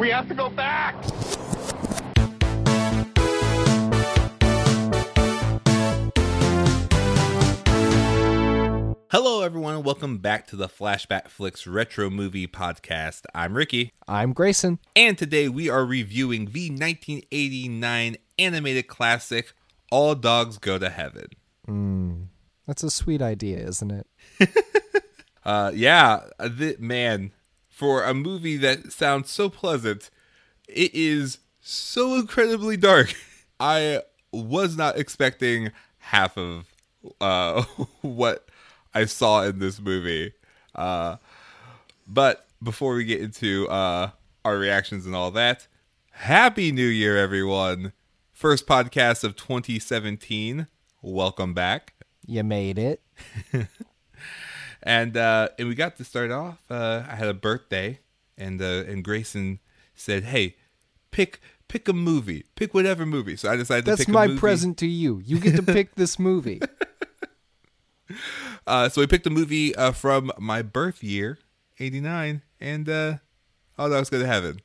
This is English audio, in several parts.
We have to go back! Hello, everyone, and welcome back to the Flashback Flicks Retro Movie Podcast. I'm Ricky, I'm Grayson. and today we are reviewing the 1989 animated classic All Dogs Go to Heaven. That's a sweet idea, isn't it? Uh, yeah, uh, th- man, for a movie that sounds so pleasant, it is so incredibly dark. I was not expecting half of uh, what I saw in this movie. Uh, but before we get into uh, our reactions and all that, Happy New Year, everyone! First podcast of 2017. Welcome back. You made it. and uh, and we got to start off. Uh, I had a birthday, and uh, and Grayson said, "Hey, pick pick a movie, pick whatever movie." So I decided to That's my present to you. You get to pick this movie. Uh, so we picked a movie uh, from my birth year, '89, and uh, oh, that was good to heaven.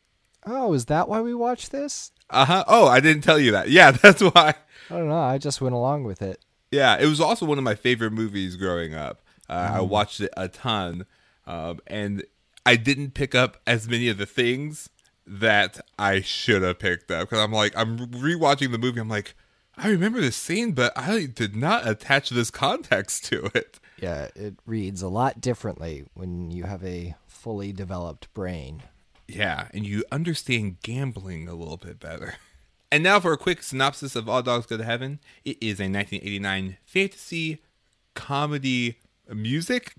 Oh, is that why we watched this? Uh huh. Oh, I didn't tell you that. Yeah, that's why. I don't know. I just went along with it. Yeah, it was also one of my favorite movies growing up. Uh, I watched it a ton, um, and I didn't pick up as many of the things that I should have picked up because I'm like, I'm rewatching the movie. I'm like, I remember this scene, but I did not attach this context to it. Yeah, it reads a lot differently when you have a fully developed brain. Yeah, and you understand gambling a little bit better. And now for a quick synopsis of All Dogs Go to Heaven. It is a 1989 fantasy comedy music.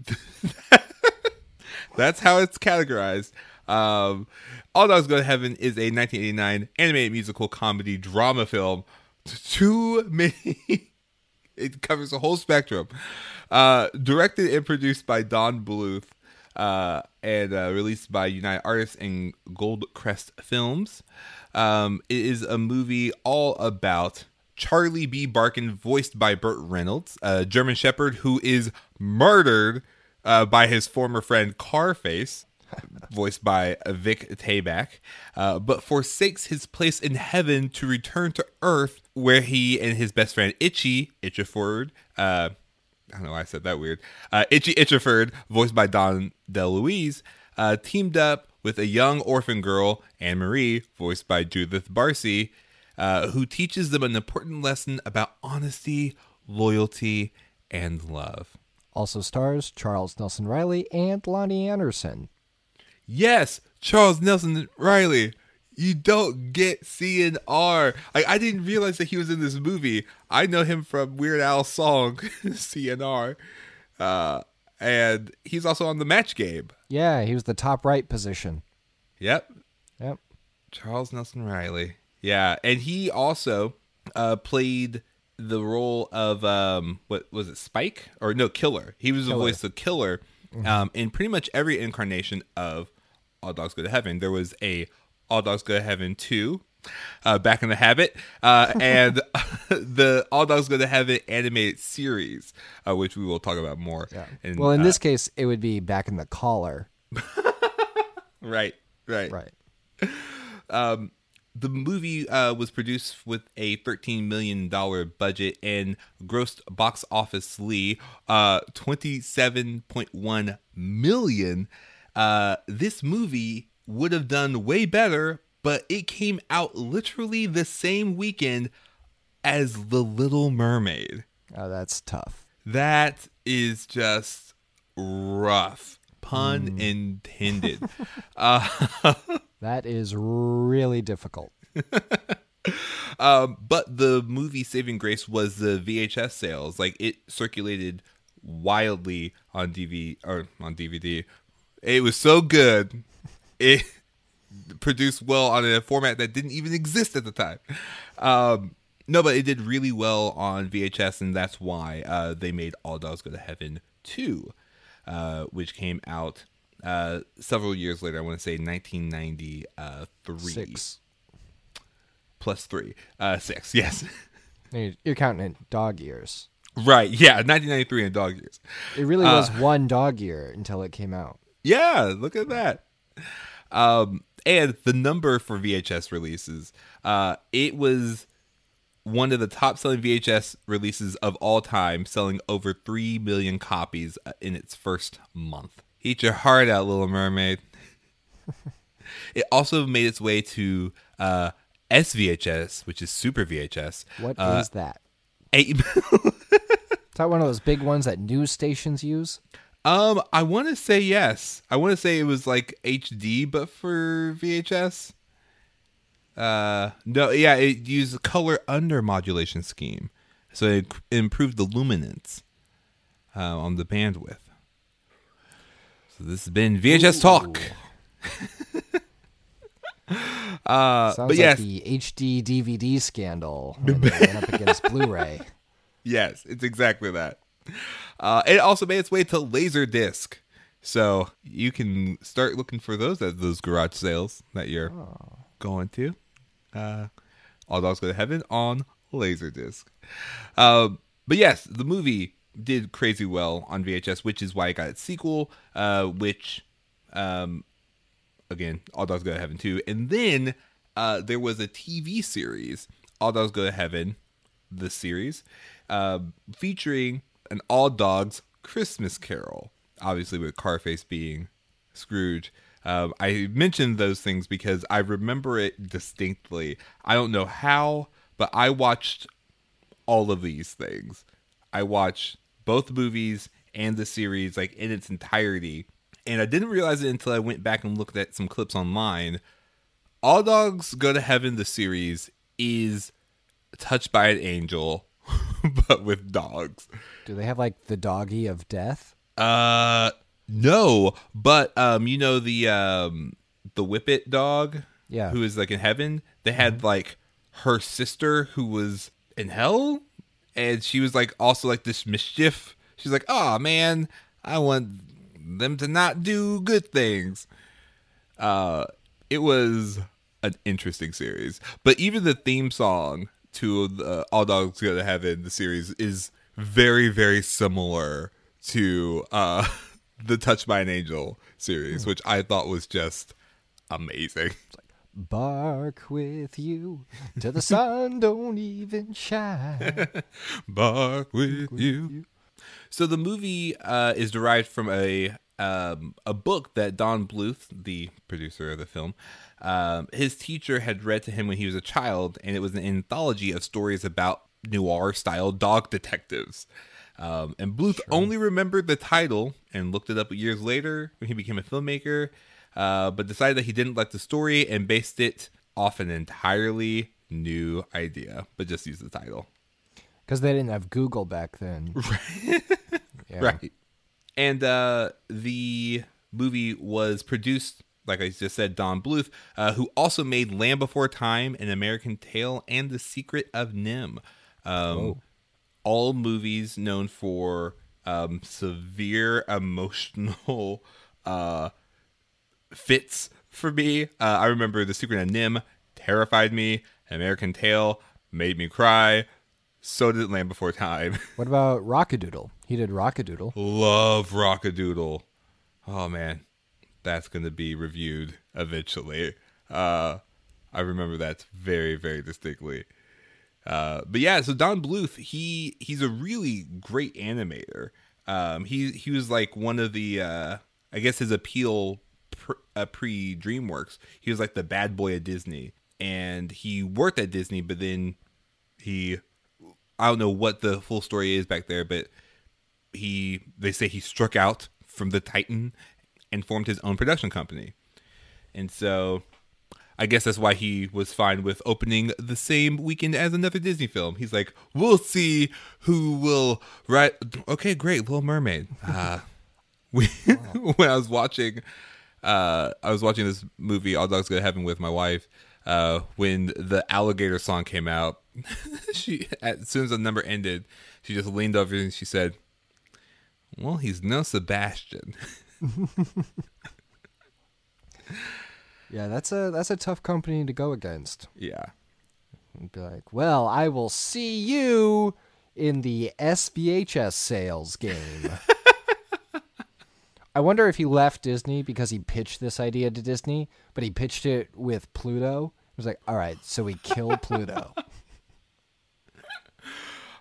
That's how it's categorized. Um, All Dogs Go to Heaven is a 1989 animated musical comedy drama film. Too many. it covers the whole spectrum. Uh, directed and produced by Don Bluth uh, and uh, released by United Artists and Goldcrest Films. Um, it is a movie all about Charlie B. Barkin, voiced by Burt Reynolds, a German Shepherd who is murdered uh, by his former friend Carface, voiced by Vic Tayback, uh, but forsakes his place in heaven to return to Earth, where he and his best friend Itchy Itchaford, uh, I don't know why I said that weird. Uh, Itchy Itchaford, voiced by Dom DeLuise, uh, teamed up with a young orphan girl, Anne Marie, voiced by Judith Barsi, uh, who teaches them an important lesson about honesty, loyalty, and love. Also stars Charles Nelson Reilly and Loni Anderson. Yes, Charles Nelson Reilly. You don't get CNR. Like I didn't realize that he was in this movie. I know him from Weird Al's song CNR, uh, and he's also on the Match Game. Yeah, he was the top right position. Yep, Yep. Charles Nelson Reilly. Yeah, and he also uh, played the role of um, what was it, Spike or no, Killer. He was the voice of Killer um, in pretty much every incarnation of All Dogs Go to Heaven. There was a All Dogs Go to Heaven two. Uh, back in the habit, uh, and the All Dogs Go to Heaven animated series, uh, which we will talk about more. Yeah. in, well, in uh, this case, it would be back in the collar. right, right, Right. The movie uh, was produced with a $13 million budget and grossed box office lee uh, 27.1 million. Uh, this movie would have done way better but it came out literally the same weekend as the little mermaid. Oh, that's tough. that is just rough pun intended uh, That is really difficult. Um, but the movie Saving Grace was the VHS sales. Like it circulated wildly on DVD or on DVD. It was so good. It produced well on a format that didn't even exist at the time. Um, no, but it did really well on VHS, and that's why uh, they made All Dogs Go to Heaven 2, uh, which came out uh, several years later. I want to say 1993 Six. plus three, uh, six. Yes, You're counting in dog years. right. Yeah, 1993 in dog years. It really was one dog year until it came out. Yeah, look at that. Um, and the number for VHS releases. Uh, it was one of the top selling VHS releases of all time, selling over 3 million copies uh, in its first month. Eat your heart out, Little Mermaid. it also made its way to uh, SVHS, which is Super VHS. What is uh, that? Eight, Is that one of those big ones that news stations use? um, I want to say yes. I want to say it was like HD, but for VHS. Uh, no, yeah, it used a color under modulation scheme, so it improved the luminance uh, on the bandwidth. So this has been VHS talk. uh, Sounds but like yes, the HD DVD scandal when went up against Blu-ray. Yes, it's exactly that. Uh, it also made its way to Laserdisc. So you can start looking for those at those garage sales that you're going to. Uh, All Dogs Go to Heaven on Laserdisc. Um, but yes, the movie did crazy well on VHS, which is why it got its sequel, uh, which, um, again, All Dogs Go to Heaven too. And then uh, there was a TV series, All Dogs Go to Heaven, the series, uh, featuring an All Dogs Christmas Carol, obviously with Carface being Scrooge. Um, I mentioned those things because I remember it distinctly. I don't know how, but I watched all of these things. I watched both movies and the series like in its entirety, and I didn't realize it until I went back and looked at some clips online. All Dogs Go to Heaven, the series, is touched by an angel, but with dogs. Do they have like the doggy of death? Uh, no, but um, you know the um the Whippet dog, Yeah. who is like in heaven. They had like her sister who was in hell, and she was like also like this mischief. She's like, oh man, I want them to not do good things. Uh, it was an interesting series, but even the theme song to the All Dogs Go to Heaven, the series, is very, very similar to uh, the Touched by an Angel series, which I thought was just amazing. Bark with you till the sun don't even shine. Bark with you. So the movie uh, is derived from a um, a book that Don Bluth, the producer of the film, um, his teacher had read to him when he was a child, and it was an anthology of stories about noir style dog detectives. Um, and Bluth only remembered the title and looked it up years later when he became a filmmaker, uh, but decided that he didn't like the story and based it off an entirely new idea, but just used the title. Because they didn't have Google back then. Yeah. Right. And uh, the movie was produced, like I just said, Don Bluth, uh, who also made Land Before Time, An American Tail, and The Secret of NIMH. Um, all movies known for um, severe emotional uh, fits for me. Uh, I remember The Secret of NIMH terrified me. American Tail made me cry. So did Land Before Time. What about Rock-a-Doodle? He did Rock-a-Doodle. Love Rock-a-Doodle. Oh man, that's gonna be reviewed eventually. Uh, I remember that very, very distinctly. Uh, but yeah, so Don Bluth, he he's a really great animator. Um, he he was like one of the, uh, I guess his appeal uh, pre DreamWorks. He was like the bad boy at Disney, and he worked at Disney, but then he, I don't know what the full story is back there, but he they say he struck out from the Titan and formed his own production company. And so I guess that's why he was fine with opening the same weekend as another Disney film. He's like, "We'll see who will write." Okay, great, Little Mermaid. Uh, we, when I was watching, uh, I was watching this movie, All Dogs Go to Heaven, with my wife. Uh, when the alligator song came out, she as soon as the number ended, she just leaned over and she said, "Well, he's no Sebastian." Yeah, that's a that's a tough company to go against. yeah. And be like, well, I will see you in the SVHS sales game. I wonder if he left Disney because he pitched this idea to Disney, but he pitched it with Pluto. It was like, all right, so we kill Pluto.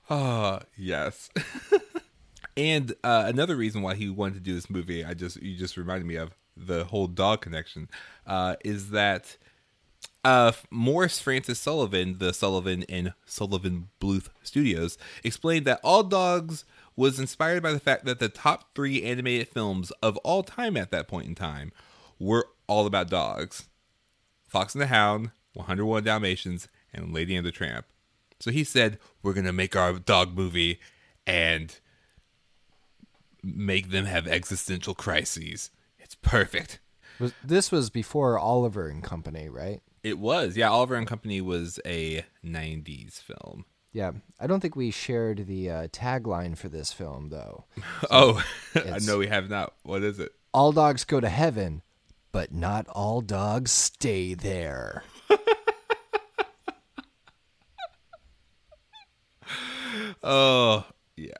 Ah, yes. and uh, another reason why he wanted to do this movie, I just you just reminded me of the whole dog connection, uh, is that uh, Morris Francis Sullivan, the Sullivan and Sullivan Bluth Studios, explained that All Dogs was inspired by the fact that the top three animated films of all time at that point in time were all about dogs Fox and the Hound, 101 Dalmatians, and Lady and the Tramp. So he said, We're going to make our dog movie and make them have existential crises. Perfect. Was, this was before Oliver and Company, right? It was. Yeah, Oliver and Company was a 90s film. Yeah, I don't think we shared the uh, tagline for this film, though. oh, I know we have not. What is it? All dogs go to heaven, but not all dogs stay there. oh, yes.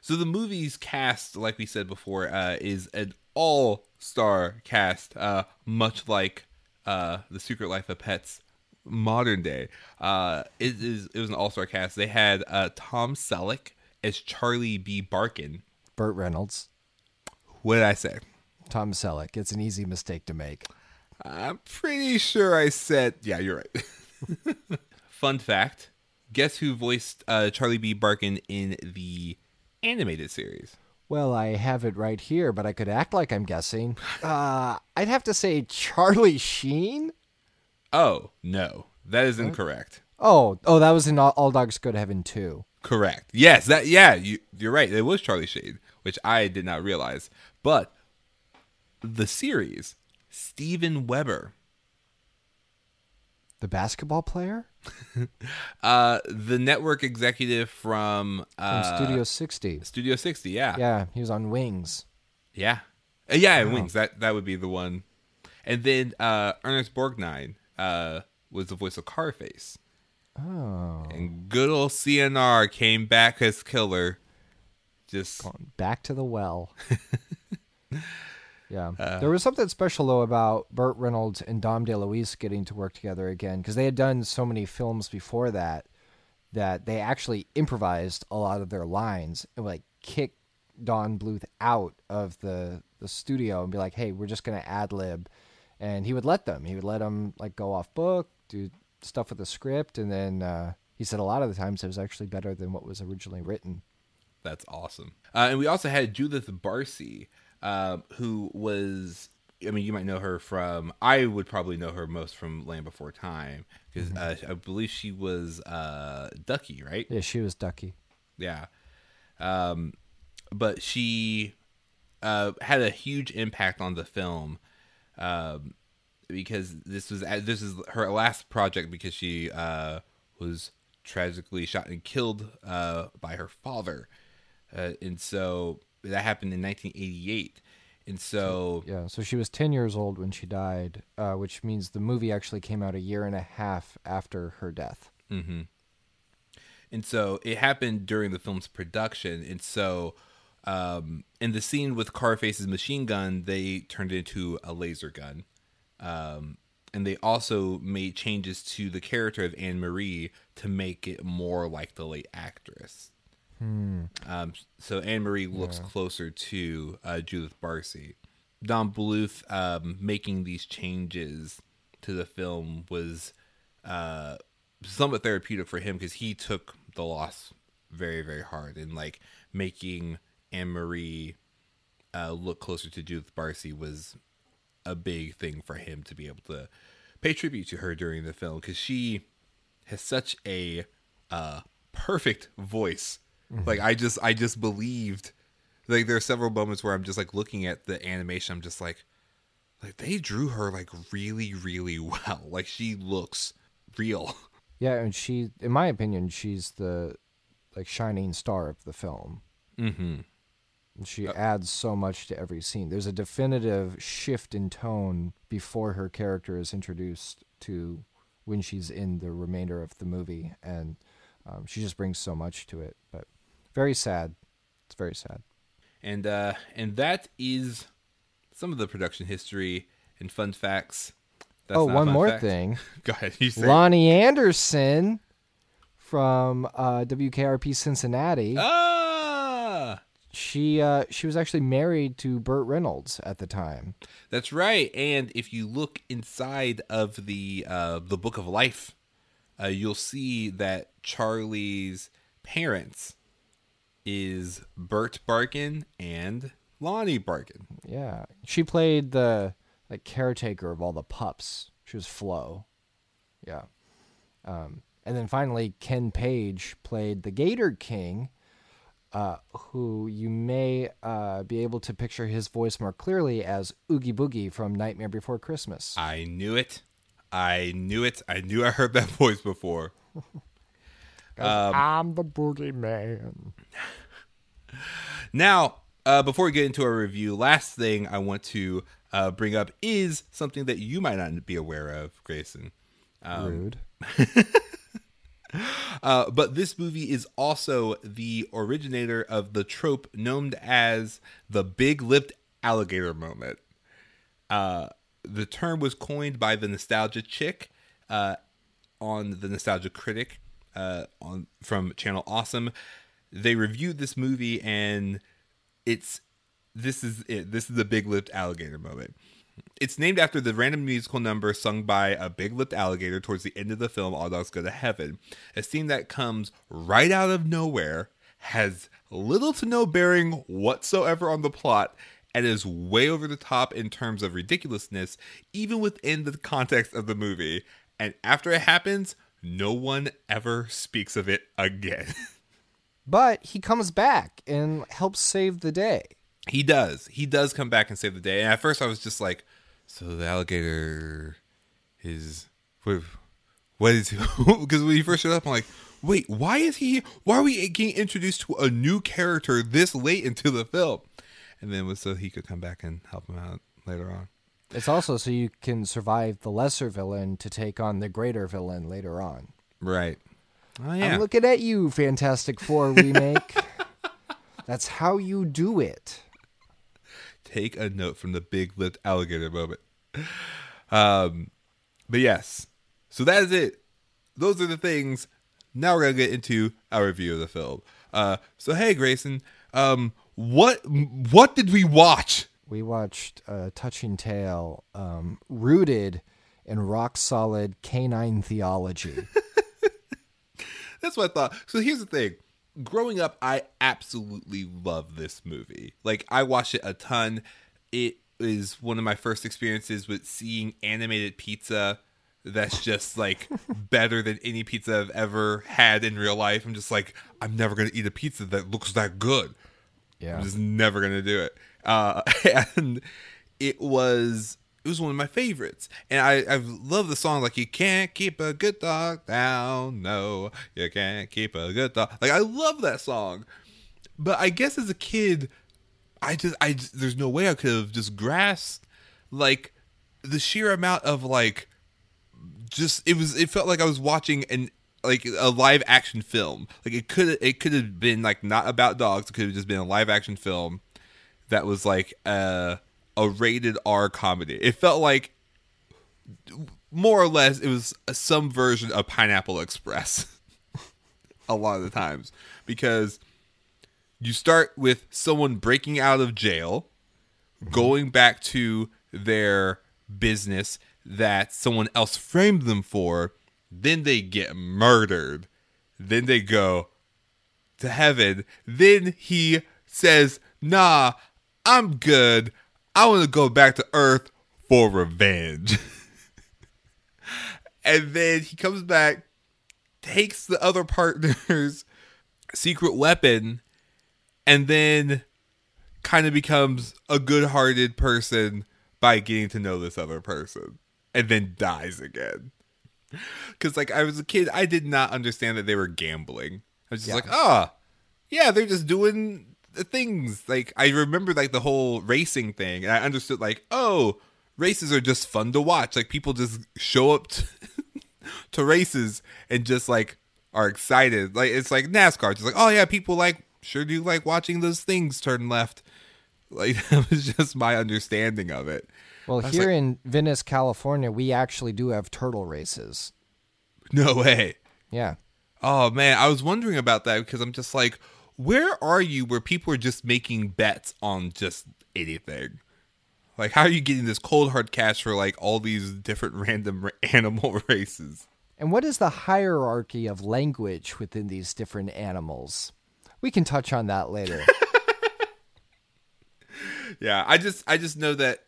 So the movie's cast, like we said before, uh, is an all-star cast, uh, much like uh, the Secret Life of Pets modern day. Uh, it is it was an all-star cast. They had uh, Tom Selleck as Charlie B. Barkin. Burt Reynolds. What did I say? Tom Selleck. It's an easy mistake to make. I'm pretty sure I said, yeah, you're right. Fun fact guess who voiced uh, Charlie B. Barkin in the animated series? Well, I have it right here, but I could act like I'm guessing. Uh, I'd have to say Charlie Sheen. Oh no, that is incorrect. Oh, oh, that was in All, All Dogs Go to Heaven too. Correct. Yes, that. Yeah, you, you're right. It was Charlie Sheen, which I did not realize. But the series, Steven Weber, The basketball player uh, the network executive from, from uh, Studio 60. Studio 60. Yeah, Yeah, he was on Wings. yeah, Uh, yeah. Wow. Wings. That that would be the one. And then uh, Ernest Borgnine uh, was the voice of Carface. Oh, And good old CNR came back as killer. Just back to the well. yeah, Uh, there was something special though about Burt Reynolds and Dom DeLuise getting to work together again because they had done so many films before that that they actually improvised a lot of their lines and like kick Don Bluth out of the the studio and be like, "Hey, we're just gonna ad lib," and he would let them. He would let them like go off book, do stuff with the script, and then uh, he said a lot of the times it was actually better than what was originally written. That's awesome. Uh, and we also had Judith Barsi, uh, who was, I mean, you might know her from, I would probably know her most from Land Before Time, because uh, I believe she was uh, Ducky, right? Yeah, she was Ducky. Yeah. Um, but she uh, had a huge impact on the film um, because this was this is her last project because she uh, was tragically shot and killed uh, by her father, uh, and so that happened in 1988. And so Yeah, so she was 10 years old when she died, uh, which means the movie actually came out a year and a half after her death. Mm-hmm. And so it happened during the film's production. And so um, in the scene with Carface's machine gun, they turned it into a laser gun. Um, and they also made changes to the character of Anne Marie to make it more like the late actress. Um, so Anne Marie looks closer to uh, Judith Barsi. Don Bluth um, making these changes to the film was uh, somewhat therapeutic for him because he took the loss very, very hard and like making Anne Marie uh, look closer to Judith Barsi was a big thing for him to be able to pay tribute to her during the film because she has such a uh, perfect voice. Like I just, I just believed. Like there are several moments where I'm just like looking at the animation. I'm just like, like they drew her like really, really well. Like she looks real. Yeah, and she, in my opinion, she's the like shining star of the film. Mm-hmm. And She adds so much to every scene. There's a definitive shift in tone before her character is introduced to when she's in the remainder of the movie, and um, she just brings so much to it. But very sad. It's very sad. And uh, and that is some of the production history and fun facts. That's oh, one more facts. thing. Go ahead. You say. Loni Anderson from uh, WKRP Cincinnati. Ah, She uh, she was actually married to Burt Reynolds at the time. that's right. And if you look inside of the uh, the Book of Life, uh, you'll see that Charlie's parents is Bert Barkin and Lonnie Barkin. Yeah, she played the like caretaker of all the pups. She was Flo. Yeah, um, and then finally Ken Page played the Gator King, uh, who you may uh, be able to picture his voice more clearly as Oogie Boogie from Nightmare Before Christmas. I knew it. I knew it. I knew I heard that voice before. 'Cause I'm the boogeyman. Now, uh, before we get into our review, last thing I want to uh, bring up is something that you might not be aware of, Grayson. Rude. Uh, but this movie is also the originator of the trope known as the big lipped alligator moment. Uh, the term was coined by the Nostalgia Chick uh, on the Nostalgia Critic uh, on from Channel Awesome. They reviewed this movie and it's this is it. This is the big lipped alligator moment. It's named after the random musical number sung by a big lipped alligator towards the end of the film All Dogs Go to Heaven. A scene that comes right out of nowhere, has little to no bearing whatsoever on the plot, and is way over the top in terms of ridiculousness, even within the context of the movie. And after it happens, no one ever speaks of it again. But he comes back and helps save the day. He does. He does come back and save the day. And at first, I was just like, "So the alligator is what? What is? Because when he first showed up, I'm like, "Wait, why is he? Why are we getting introduced to a new character this late into the film?" And then was so he could come back and help him out later on. It's also so you can survive the lesser villain to take on the greater villain later on. Right. Oh yeah. I'm looking at you, Fantastic Four remake. That's how you do it. take a note from the big lipped alligator moment. Um, but yes, so that is it. Those are the things. Now we're gonna get into our review of the film. Uh, so hey, Grayson, um, what what did we watch? We watched a touching tale um, rooted in rock solid canine theology. That's what I thought. So here's the thing. Growing up, I absolutely love this movie. Like I watch it a ton. It is one of my first experiences with seeing animated pizza that's just like better than any pizza I've ever had in real life. I'm just like, I'm never gonna eat a pizza that looks that good. Yeah. I'm just never gonna do it. Uh, and it was it was one of my favorites, and I I love the song like you can't keep a good dog down, no, you can't keep a good dog. Like I love that song, but I guess as a kid, I just I just, there's no way I could have just grasped like the sheer amount of like just it was it felt like I was watching an like a live action film. Like it could it could have been like not about dogs. It could have just been a live action film that was like a a rated R comedy. It felt like more or less it was some version of Pineapple Express. a lot of the times because you start with someone breaking out of jail, mm-hmm. going back to their business that someone else framed them for, then they get murdered. Then they go to heaven. Then he says, Nah, I'm good. I want to go back to Earth for revenge. and then he comes back, takes the other partner's secret weapon, and then kind of becomes a good hearted person by getting to know this other person and then dies again. Because, like, I was a kid, I did not understand that they were gambling. I was just Yeah. like, oh, yeah, they're just doing things. Like, I remember, like, the whole racing thing. And I understood, like, oh, races are just fun to watch. Like, people just show up to, to races and just, like, are excited. Like, it's like NASCAR. Just like, oh, yeah, people, like, sure do like watching those things turn left. Like that was just my understanding of it. Well, here like- in Venice, California, we actually do have turtle races. No way. Yeah. Oh man, I was wondering about that because I'm just like, where are you where people are just making bets on just anything? Like, how are you getting this cold hard cash for like all these different random ra- animal races? And what is the hierarchy of language within these different animals? We can touch on that later. Yeah, I just I just know that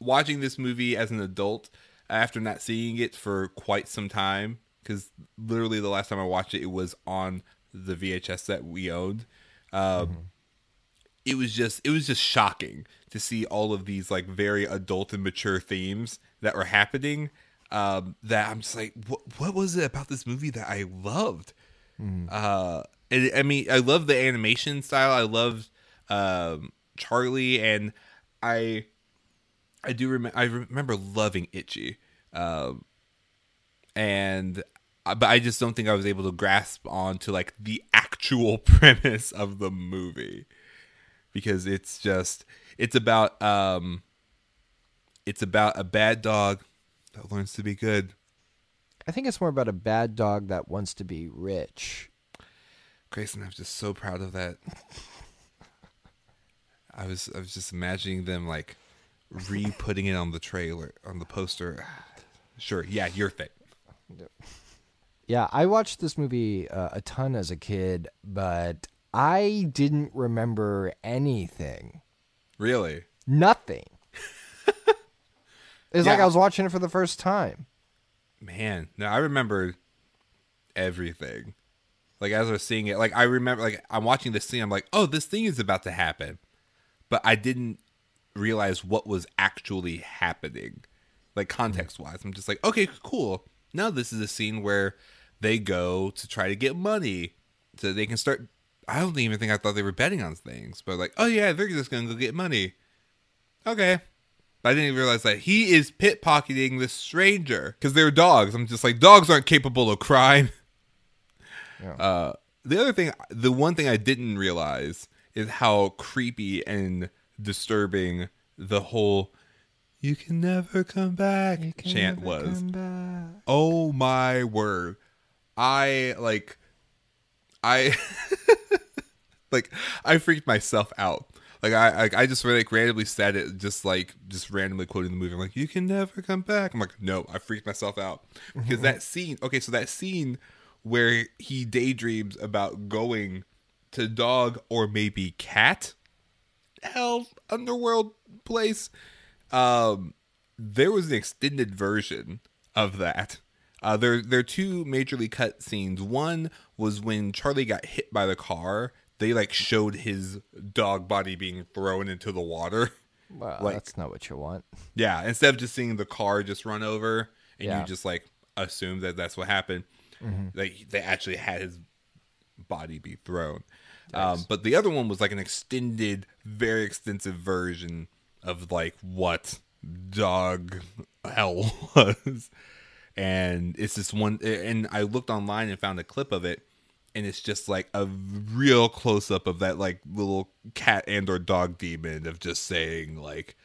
watching this movie as an adult after not seeing it for quite some time because literally the last time I watched it, it was on the VHS that we owned. Um, It was just it was just shocking to see all of these like very adult and mature themes that were happening. Um, that I'm just like, what what was it about this movie that I loved? Uh, and, I mean, I love the animation style. I loved um, Charlie, and I I do remember I remember loving Itchy, um, and uh, but I just don't think I was able to grasp on to like the actual premise of the movie because it's just it's about um it's about a bad dog that learns to be good. I think it's more about a bad dog that wants to be rich. Grayson, I'm just so proud of that. I was I was just imagining them like re-putting it on the trailer on the poster. Sure, yeah, your thing. Yeah, I watched this movie uh, a ton as a kid, but I didn't remember anything. Really? Nothing. it's like I was watching it for the first time. Man, no, I remember everything. Like as I was seeing it, like I remember, like I'm watching this scene. I'm like, oh, this thing is about to happen, but I didn't realize what was actually happening, like context wise. I'm just like, okay, cool. Now this is a scene where they go to try to get money, so they can start. I don't even think I thought they were betting on things, but like, oh yeah, they're just gonna go get money. Okay, but I didn't even realize that he is pit pocketing this stranger because they're dogs. I'm just like, dogs aren't capable of crime. Yeah. Uh, the other thing, the one thing I didn't realize is how creepy and disturbing the whole "you can never come back" chant was. Oh my word. I like I like I freaked myself out. Like I I, I just like randomly said it just like just randomly quoting the movie. I'm like, you can never come back. I'm like, no, I freaked myself out. Because that scene okay, so that scene where he daydreams about going to dog or maybe cat hell underworld place um there was an extended version of that uh there there are two majorly cut scenes. One was when charlie got hit by the car. They like showed his dog body being thrown into the water. Well, Like- that's not what you want. yeah instead of just seeing the car just run over and Yeah. you just like assume that that's what happened like they actually had his body be thrown. Um, but the other one was like an extended very extensive version of like what dog hell was and it's this one and i looked online and found a clip of it and it's just like a real close up of that like little cat and or dog demon of just saying like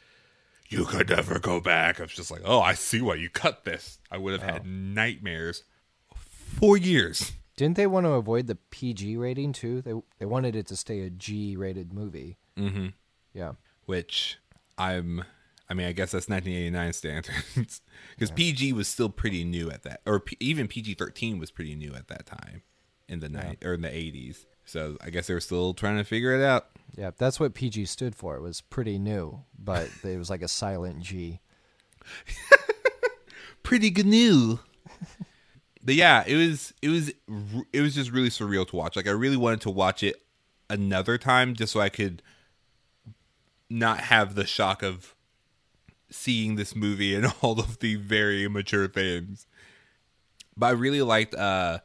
you could never go back. I was just like, oh, I see why you cut this. I would have had nightmares for years. Didn't they want to avoid the PG rating too? They they wanted it to stay a G rated movie. Mm-hmm. Yeah. Which I'm, I mean, I guess that's 1989 standards because PG was still pretty new at that, or P, even PG 13 was pretty new at that time in the night or in the 80s. So I guess they were still trying to figure it out. Yeah, that's what PG stood for. It was pretty new, but it was like a silent G. pretty GNU. but yeah, it was it was it was just really surreal to watch. Like I really wanted to watch it another time just so I could not have the shock of seeing this movie and all of the very immature things. But I really liked uh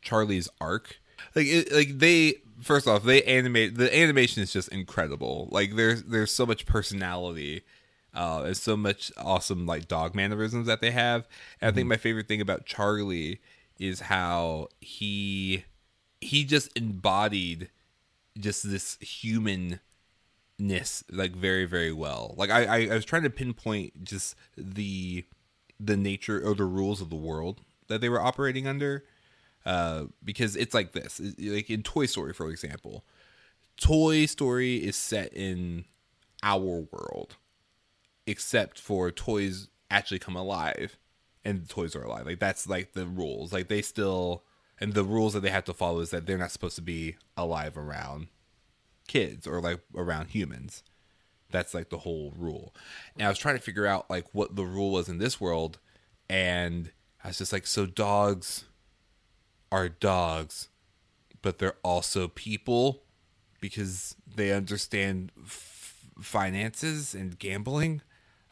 Charlie's arc. Like it, like they first off, they animate the animation is just incredible. Like there's there's so much personality uh, there's so much awesome like dog mannerisms that they have. And I think my favorite thing about Charlie is how he he just embodied just this human ness like very very well. Like I, I I was trying to pinpoint just the the nature or the rules of the world that they were operating under. Uh, because it's like this, like in Toy Story, for example, Toy Story is set in our world, except for toys actually come alive, and toys are alive. Like that's like the rules. Like they still, and the rules that they have to follow is that they're not supposed to be alive around kids or like around humans. That's like the whole rule. And I was trying to figure out like what the rule was in this world, and I was just like, so dogs are dogs, but they're also people because they understand f- finances and gambling.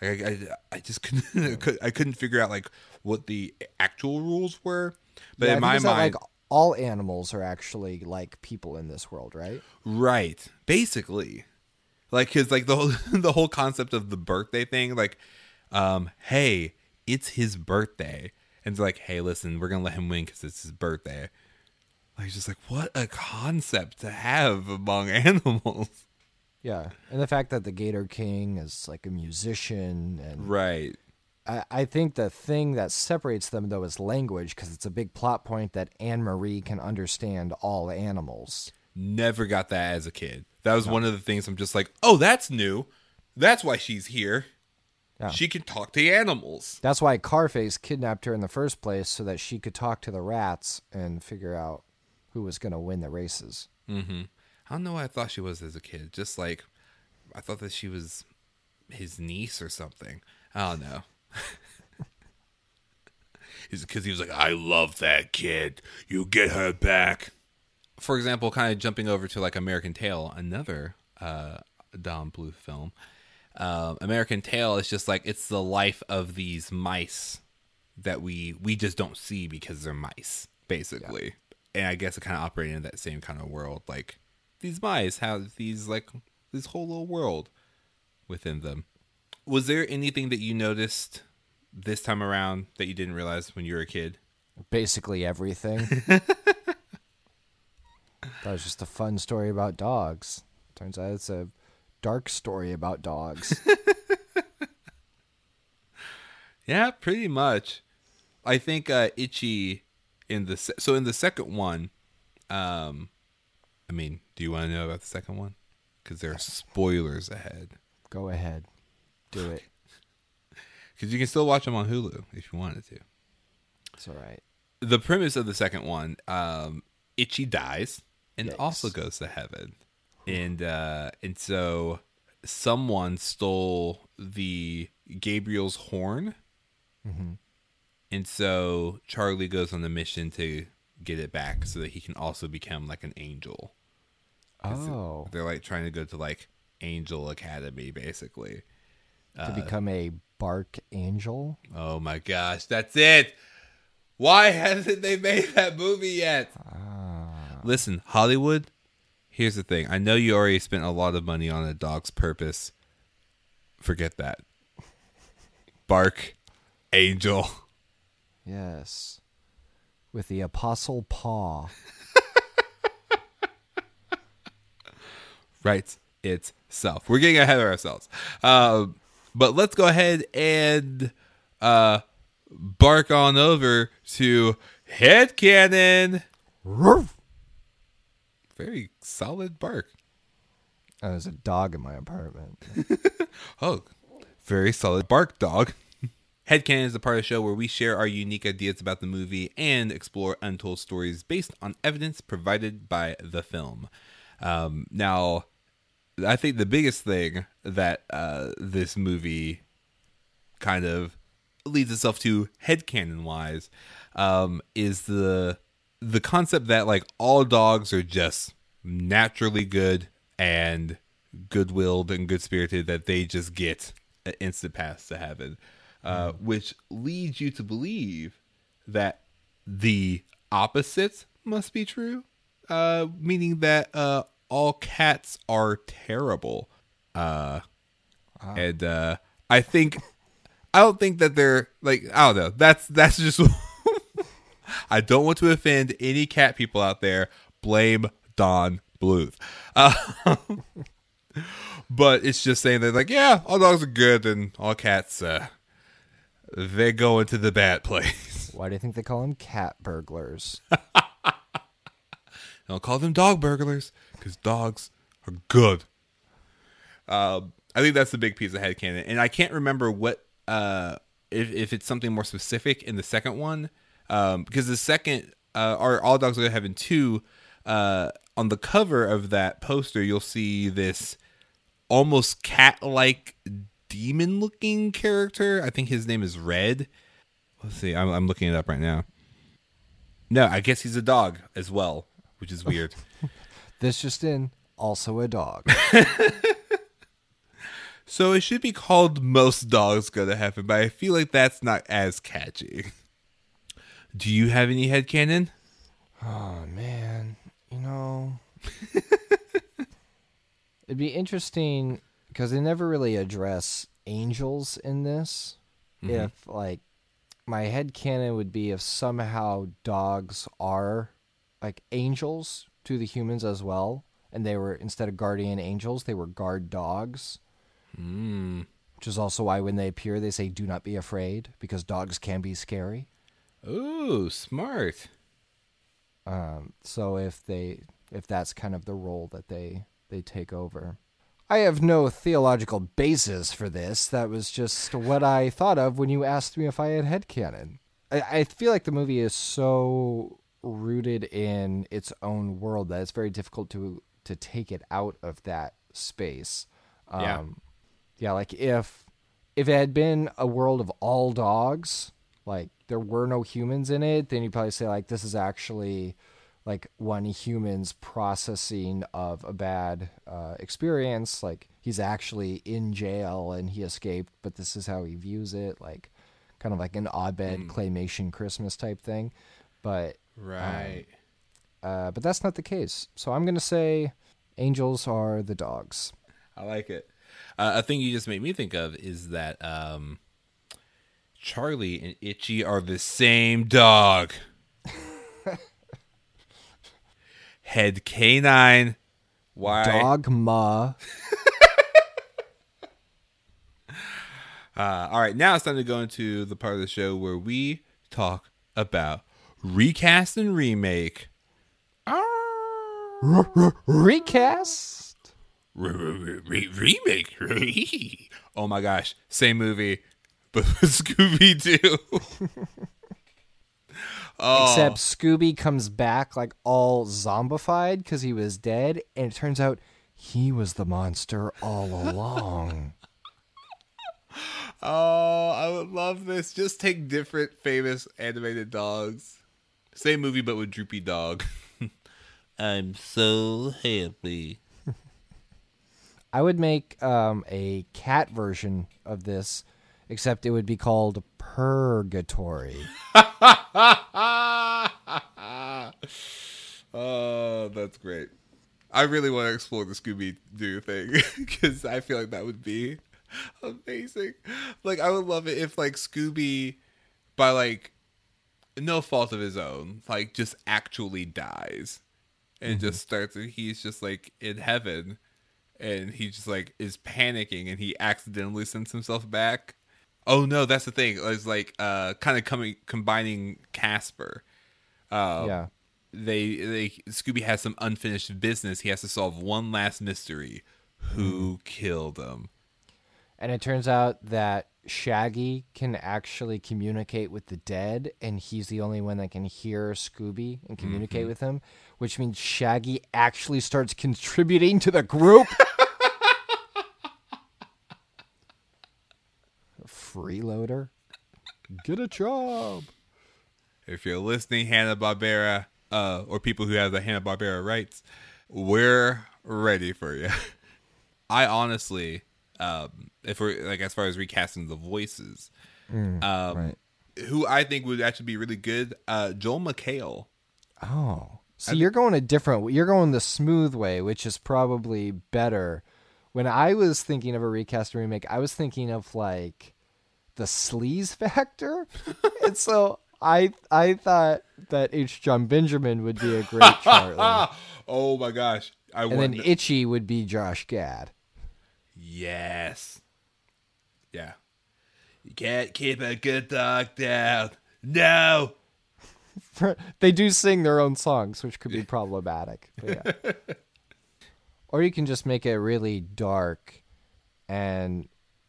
Like, I, I, I just couldn't I, could, I couldn't figure out like what the actual rules were. But Yeah, in my mind, like all animals are actually like people in this world, right? Right. Basically. Like cuz like the whole the whole concept of the birthday thing like um hey, it's his birthday. And it's like, "Hey, listen, we're going to let him win cuz it's his birthday." Like just like what a concept to have among animals. Yeah, and the fact that the Gator King is like a musician, and Right. I, I think the thing that separates them though is language, because it's a big plot point that Anne Marie can understand all animals. Never got that as a kid. That was one of the things I'm just like, "Oh, that's new. That's why she's here. Yeah. She can talk to animals." That's why Carface kidnapped her in the first place, so that she could talk to the rats and figure out who was going to win the races. Mm-hmm. I don't know what I thought she was as a kid. Just like I thought that she was his niece or something. I don't know. Because he was like, I love that kid. You get her back. For example, kind of jumping over to like American Tail, another uh, Don Bluth film. Um, American Tail is just like it's the life of these mice that we we just don't see because they're mice, basically. And I guess it kind of operated in that same kind of world. Like these mice have these like this whole little world within them. Was there anything that you noticed this time around that you didn't realize when you were a kid? Basically everything. that was just a fun story about dogs. Turns out it's a dark story about dogs. Yeah, pretty much. I think uh, Itchy in the se- so in the second one, um, I mean, do you want to know about the second one? Because there are spoilers ahead. Go ahead, do it. Because you can still watch them on Hulu if you wanted to. It's all right. The premise of the second one, um, Itchy dies and Yikes. also goes to heaven, and uh, and so someone stole the Gabriel's horn, mm-hmm. and so Charlie goes on the mission to get it back so that he can also become like an angel. Oh, They're like trying to go to like Angel Academy, basically. To become a bark angel. Oh my gosh, that's it. Why hasn't they made that movie yet? Listen, Hollywood, here's the thing. I know you already spent a lot of money on a dog's purpose. Forget that. Bark, Angel. Yes, with the apostle paw. Writes itself. We're getting ahead of ourselves. Um, but let's go ahead and uh, bark on over to Headcanon. Very solid bark. Oh, there's a dog in my apartment. Oh, very solid bark dog. Headcanon is the part of the show where we share our unique ideas about the movie and explore untold stories based on evidence provided by the film. Um, now, I think the biggest thing that uh, this movie kind of leads itself to headcanon wise um, is the the concept that like all dogs are just naturally good and good-willed and good-spirited that they just get an instant pass to heaven uh, which leads you to believe that the opposite must be true uh, meaning that uh, all cats are terrible uh, and uh, i think I don't think that they're like I don't know. That's that's just I don't want to offend any cat people out there. Blame Don Bluth. Uh, but it's just saying that like, yeah, all dogs are good and all cats uh they go into the bad place. Why do you think they call them cat burglars? I'll call them dog burglars because dogs are good. Um, I think that's the big piece of headcanon. And I can't remember what uh, if if it's something more specific in the second one. Um, because the second uh, are all dogs go to heaven two, uh, on the cover of that poster you'll see this almost cat like demon looking character. I think his name is Red. Let's see, I'm, I'm looking it up right now. No, I guess he's a dog as well, which is weird. This just in, also a dog. So it should be called Most Dogs Go to Heaven, but I feel like that's not as catchy. Do you have any headcanon? Oh man, you know, it'd be interesting because they never really address angels in this. Mm-hmm. If like my head canon would be if somehow dogs are like angels to the humans as well, and they were instead of guardian angels, they were guard dogs. Mm. Which is also why when they appear, they say, "Do not be afraid," because dogs can be scary. Ooh, smart. Um, so if they if that's kind of the role that they they take over. I have no theological basis for this. That was just what I thought of when you asked me if I had headcanon. I, I feel like the movie is so rooted in its own world that it's very difficult to to take it out of that space. Um, Yeah. yeah, like if if it had been a world of all dogs, like there were no humans in it, then you'd probably say like this is actually like one human's processing of a bad uh, experience. Like he's actually in jail and he escaped, but this is how he views it. Like kind of like an Abed claymation Christmas type thing. But Right. uh, but that's not the case. So I'm gonna say angels are the dogs. I like it. Uh, a thing you just made me think of is that um, Charlie and Itchy are the same dog. Head canine. Why? Dogma. Uh, all right, now it's time to go into the part of the show where we talk about recast and remake. Recast. Re- re- remake. oh my gosh, same movie, but Scooby Doo. oh, Except Scooby comes back like all zombified because he was dead, and it turns out he was the monster all along. oh, I would love this. Just take different famous animated dogs. Same movie, but with Droopy Dog. I'm so happy. I would make um, a cat version of this, except it would be called Purgatory. oh, that's great. I really want to explore the Scooby Doo thing because I feel like that would be amazing. Like, I would love it if, like, Scooby, by like no fault of his own, like, just actually dies and just starts. He's just like in heaven, and he just like is panicking, and he accidentally sends himself back. Oh no, that's the thing. It's like uh, kind of coming combining Casper. Uh, yeah. they they Scooby has some unfinished business. He has to solve one last mystery. Who killed him? And it turns out that Shaggy can actually communicate with the dead, and he's the only one that can hear Scooby and communicate with him, which means Shaggy actually starts contributing to the group. Freeloader. Get a job. If you're listening, Hanna Barbera, uh, or people who have the Hanna Barbera rights, we're ready for you. I honestly, um, if we're like as far as recasting the voices, um, right. who I think would actually be really good, uh, Joel McHale. Oh. So you're going a different you're going the smooth way, which is probably better. When I was thinking of a recast and remake, I was thinking of like the sleaze factor. and so I I thought that H. Jon Benjamin would be a great Charlie. oh my gosh, I and then Itchy would be Josh Gad. Yes. Yeah. You can't keep a good dog down. No. they do sing their own songs, which could be problematic. but yeah. or you can just make it really dark, and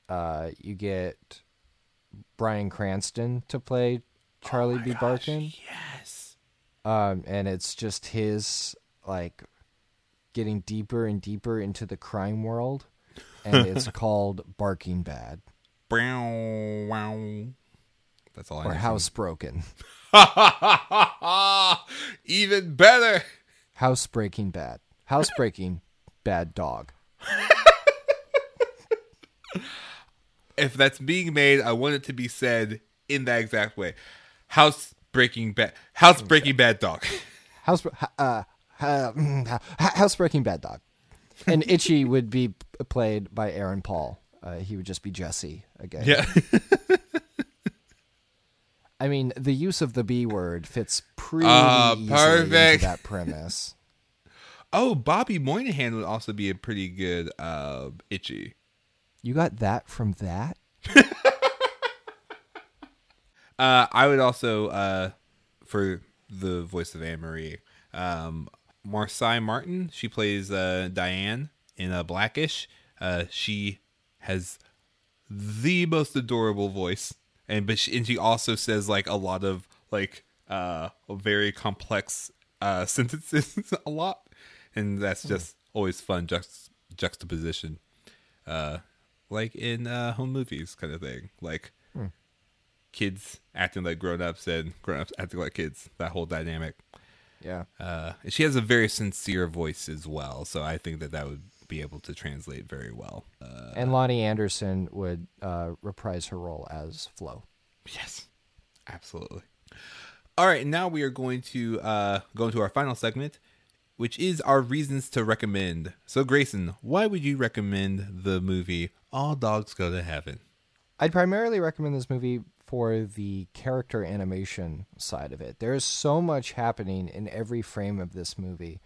uh, you get Bryan Cranston to play Charlie B. Barkin. Yes. um, and it's just his like getting deeper and deeper into the crime world, and it's called Barking Bad. That's all I or. Housebroken. Even better. Housebreaking Bad. Housebreaking Bad Dog. If that's being made, I want it to be said in that exact way. House breaking bad. House breaking bad dog. House uh, uh, mm, Housebreaking Bad Dog. And Itchy would be played by Aaron Paul. Uh, he would just be Jesse again. yeah. I mean, the use of the B word fits pretty easily perfect. into that premise. Oh, Bobby Moynihan would also be a pretty good uh, itchy. You got that from that? Uh, I would also, uh, for the voice of Anne Marie, um, Marsai Martin. She plays uh, Diane in uh, Blackish. Uh, she has the most adorable voice, and but she, and she also says like a lot of like uh, very complex uh, sentences a lot, and that's just always fun juxt- juxtaposition, uh, like in uh, home movies kind of thing, like kids acting like grown-ups and grown-ups acting like kids that whole dynamic Yeah. uh, she has a very sincere voice as well so i think that that would be able to translate very well uh, and Loni Anderson would uh, reprise her role as Flo. yes absolutely all right now we are going to uh, go into our final segment which is our reasons to recommend so grayson why would you recommend the movie all dogs go to heaven I'd primarily recommend this movie for the character animation side of it. There's so much happening in every frame of this movie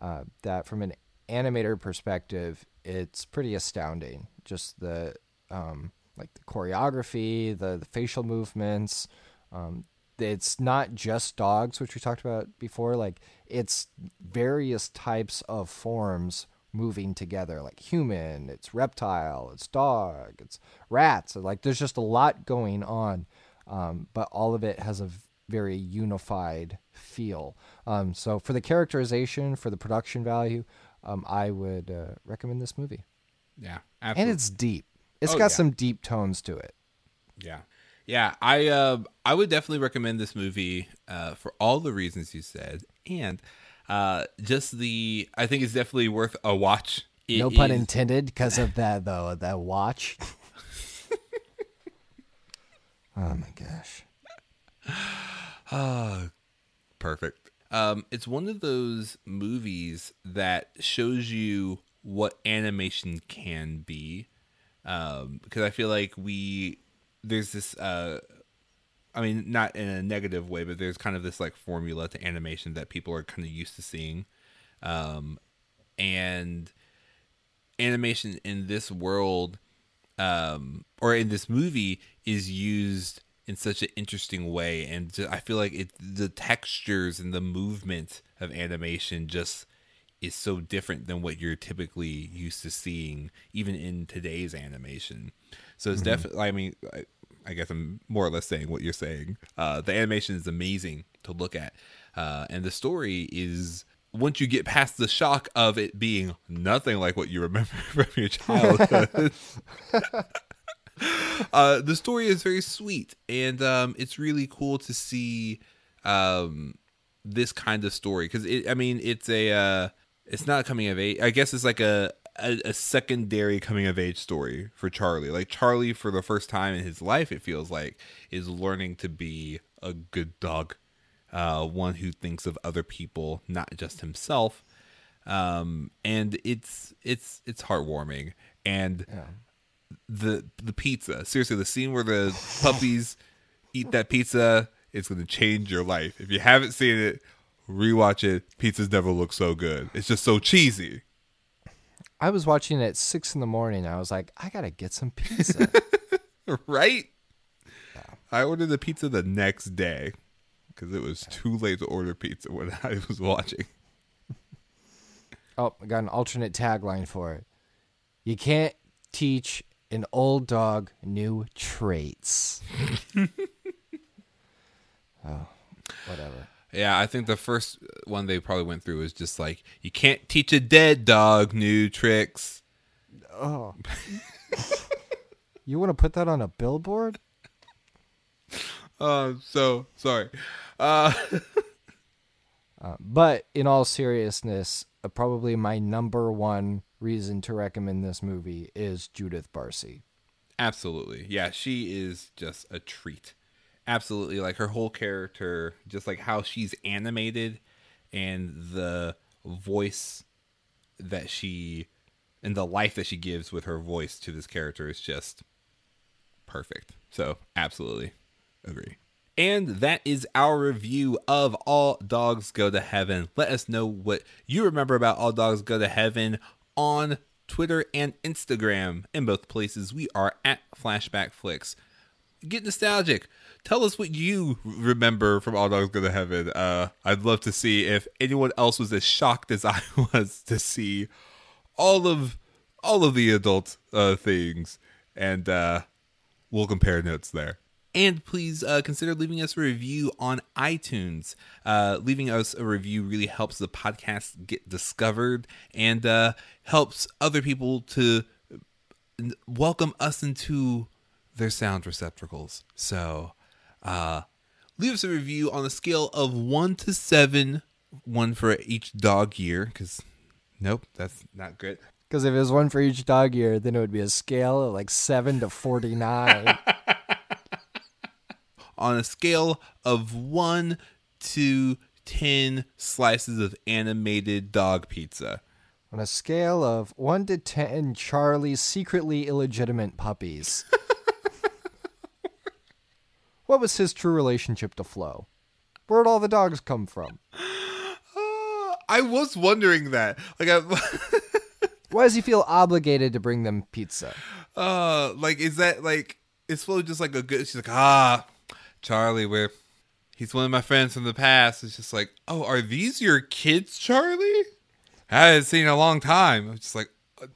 uh, that, from an animator perspective, it's pretty astounding. Just the um, like the choreography, the, the facial movements. Um, it's not just dogs, which we talked about before. Like it's various types of forms moving together like human it's reptile it's dog it's rats like there's just a lot going on um, but all of it has a very unified feel um, so for the characterization for the production value um, i would uh, recommend this movie yeah and it's deep It's Oh, got yeah. some deep tones to it Yeah, yeah. I uh, I would definitely recommend this movie uh, for all the reasons you said, and uh, just the I think it's definitely worth a watch. It no pun is- intended because of that though that watch oh my gosh Perfect. Um, it's one of those movies that shows you what animation can be. Um, because I feel like we there's this uh I mean not in a negative way, but there's kind of this like formula to animation that people are kind of used to seeing. Um and animation in this world um or in this movie is used in such an interesting way. And i feel like it the textures and the movement of animation just is so different than what you're typically used to seeing even in today's animation. So it's definitely i mean I, guess i'm more or less saying what you're saying. Uh the animation is amazing to look at. Uh and the story is once you get past the shock of it being nothing like what you remember from your childhood uh, the story is very sweet, and um, it's really cool to see um, this kind of story. Because I mean, it's a uh, it's not coming of age. I guess it's like a, a a secondary coming of age story for Charlie. Like Charlie, for the first time in his life, it feels like is learning to be a good dog, uh, one who thinks of other people, not just himself. Um, and it's it's it's heartwarming and the the pizza. Seriously, the scene where the puppies eat that pizza it's going to change your life. If you haven't seen it, rewatch it. Pizzas never look so good. It's just so cheesy. I was watching it at six in the morning. I was like, I gotta get some pizza. right? I ordered the pizza the next day because it was too late to order pizza when I was watching. oh, I got an alternate tagline for it. You can't teach an old dog new traits. oh, whatever. Yeah, I think the first one they probably went through was just like, you can't teach a dead dog new tricks. Oh. you want to put that on a billboard? Uh, so sorry. Uh, uh, but in all seriousness, uh, probably my number one reason to recommend this movie is Judith Barsi. Absolutely. Yeah, she is just a treat. Absolutely. Like her whole character, just like how she's animated and the voice that she and the life that she gives with her voice to this character is just perfect. So, absolutely agree. And that is our review of All Dogs Go to Heaven. Let us know what you remember about All Dogs Go to Heaven on Twitter and Instagram. In both places, we are at Flashback Flicks. Get nostalgic. Tell us what you remember from All Dogs Go to Heaven. Uh, I'd love to see if anyone else was as shocked as I was to see all of all of the adult uh, things, and uh, we'll compare notes there. And please uh, consider leaving us a review on iTunes. Uh, leaving us a review really helps the podcast get discovered and uh, helps other people to welcome us into their sound receptacles. So, uh, leave us a review on a scale of one to seven, one for each dog year. Because, nope, that's not good. Because if it was one for each dog year, then it would be a scale of like seven to forty nine. on a scale of 1 to 10 slices of animated dog pizza. On a scale of 1 to 10 Charlie's secretly illegitimate puppies. what was his true relationship to Flo? Where'd all the dogs come from? Uh, I was wondering that. Like, I, why does he feel obligated to bring them pizza? Uh, like, is that like is Flo just like a good? She's like, ah, Charlie, where he's one of my friends from the past. It's just like, oh, are these your kids, Charlie? I haven't seen in a long time. It's just like, uh,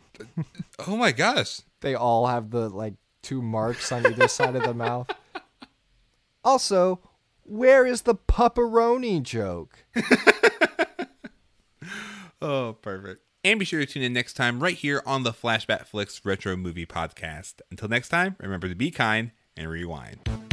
oh my gosh. They all have the like two marks on either side of the mouth. Also, where is the pepperoni joke? oh, perfect. And be sure to tune in next time right here on the Flashback Flicks Retro Movie Podcast. Until next time, remember to be kind and rewind.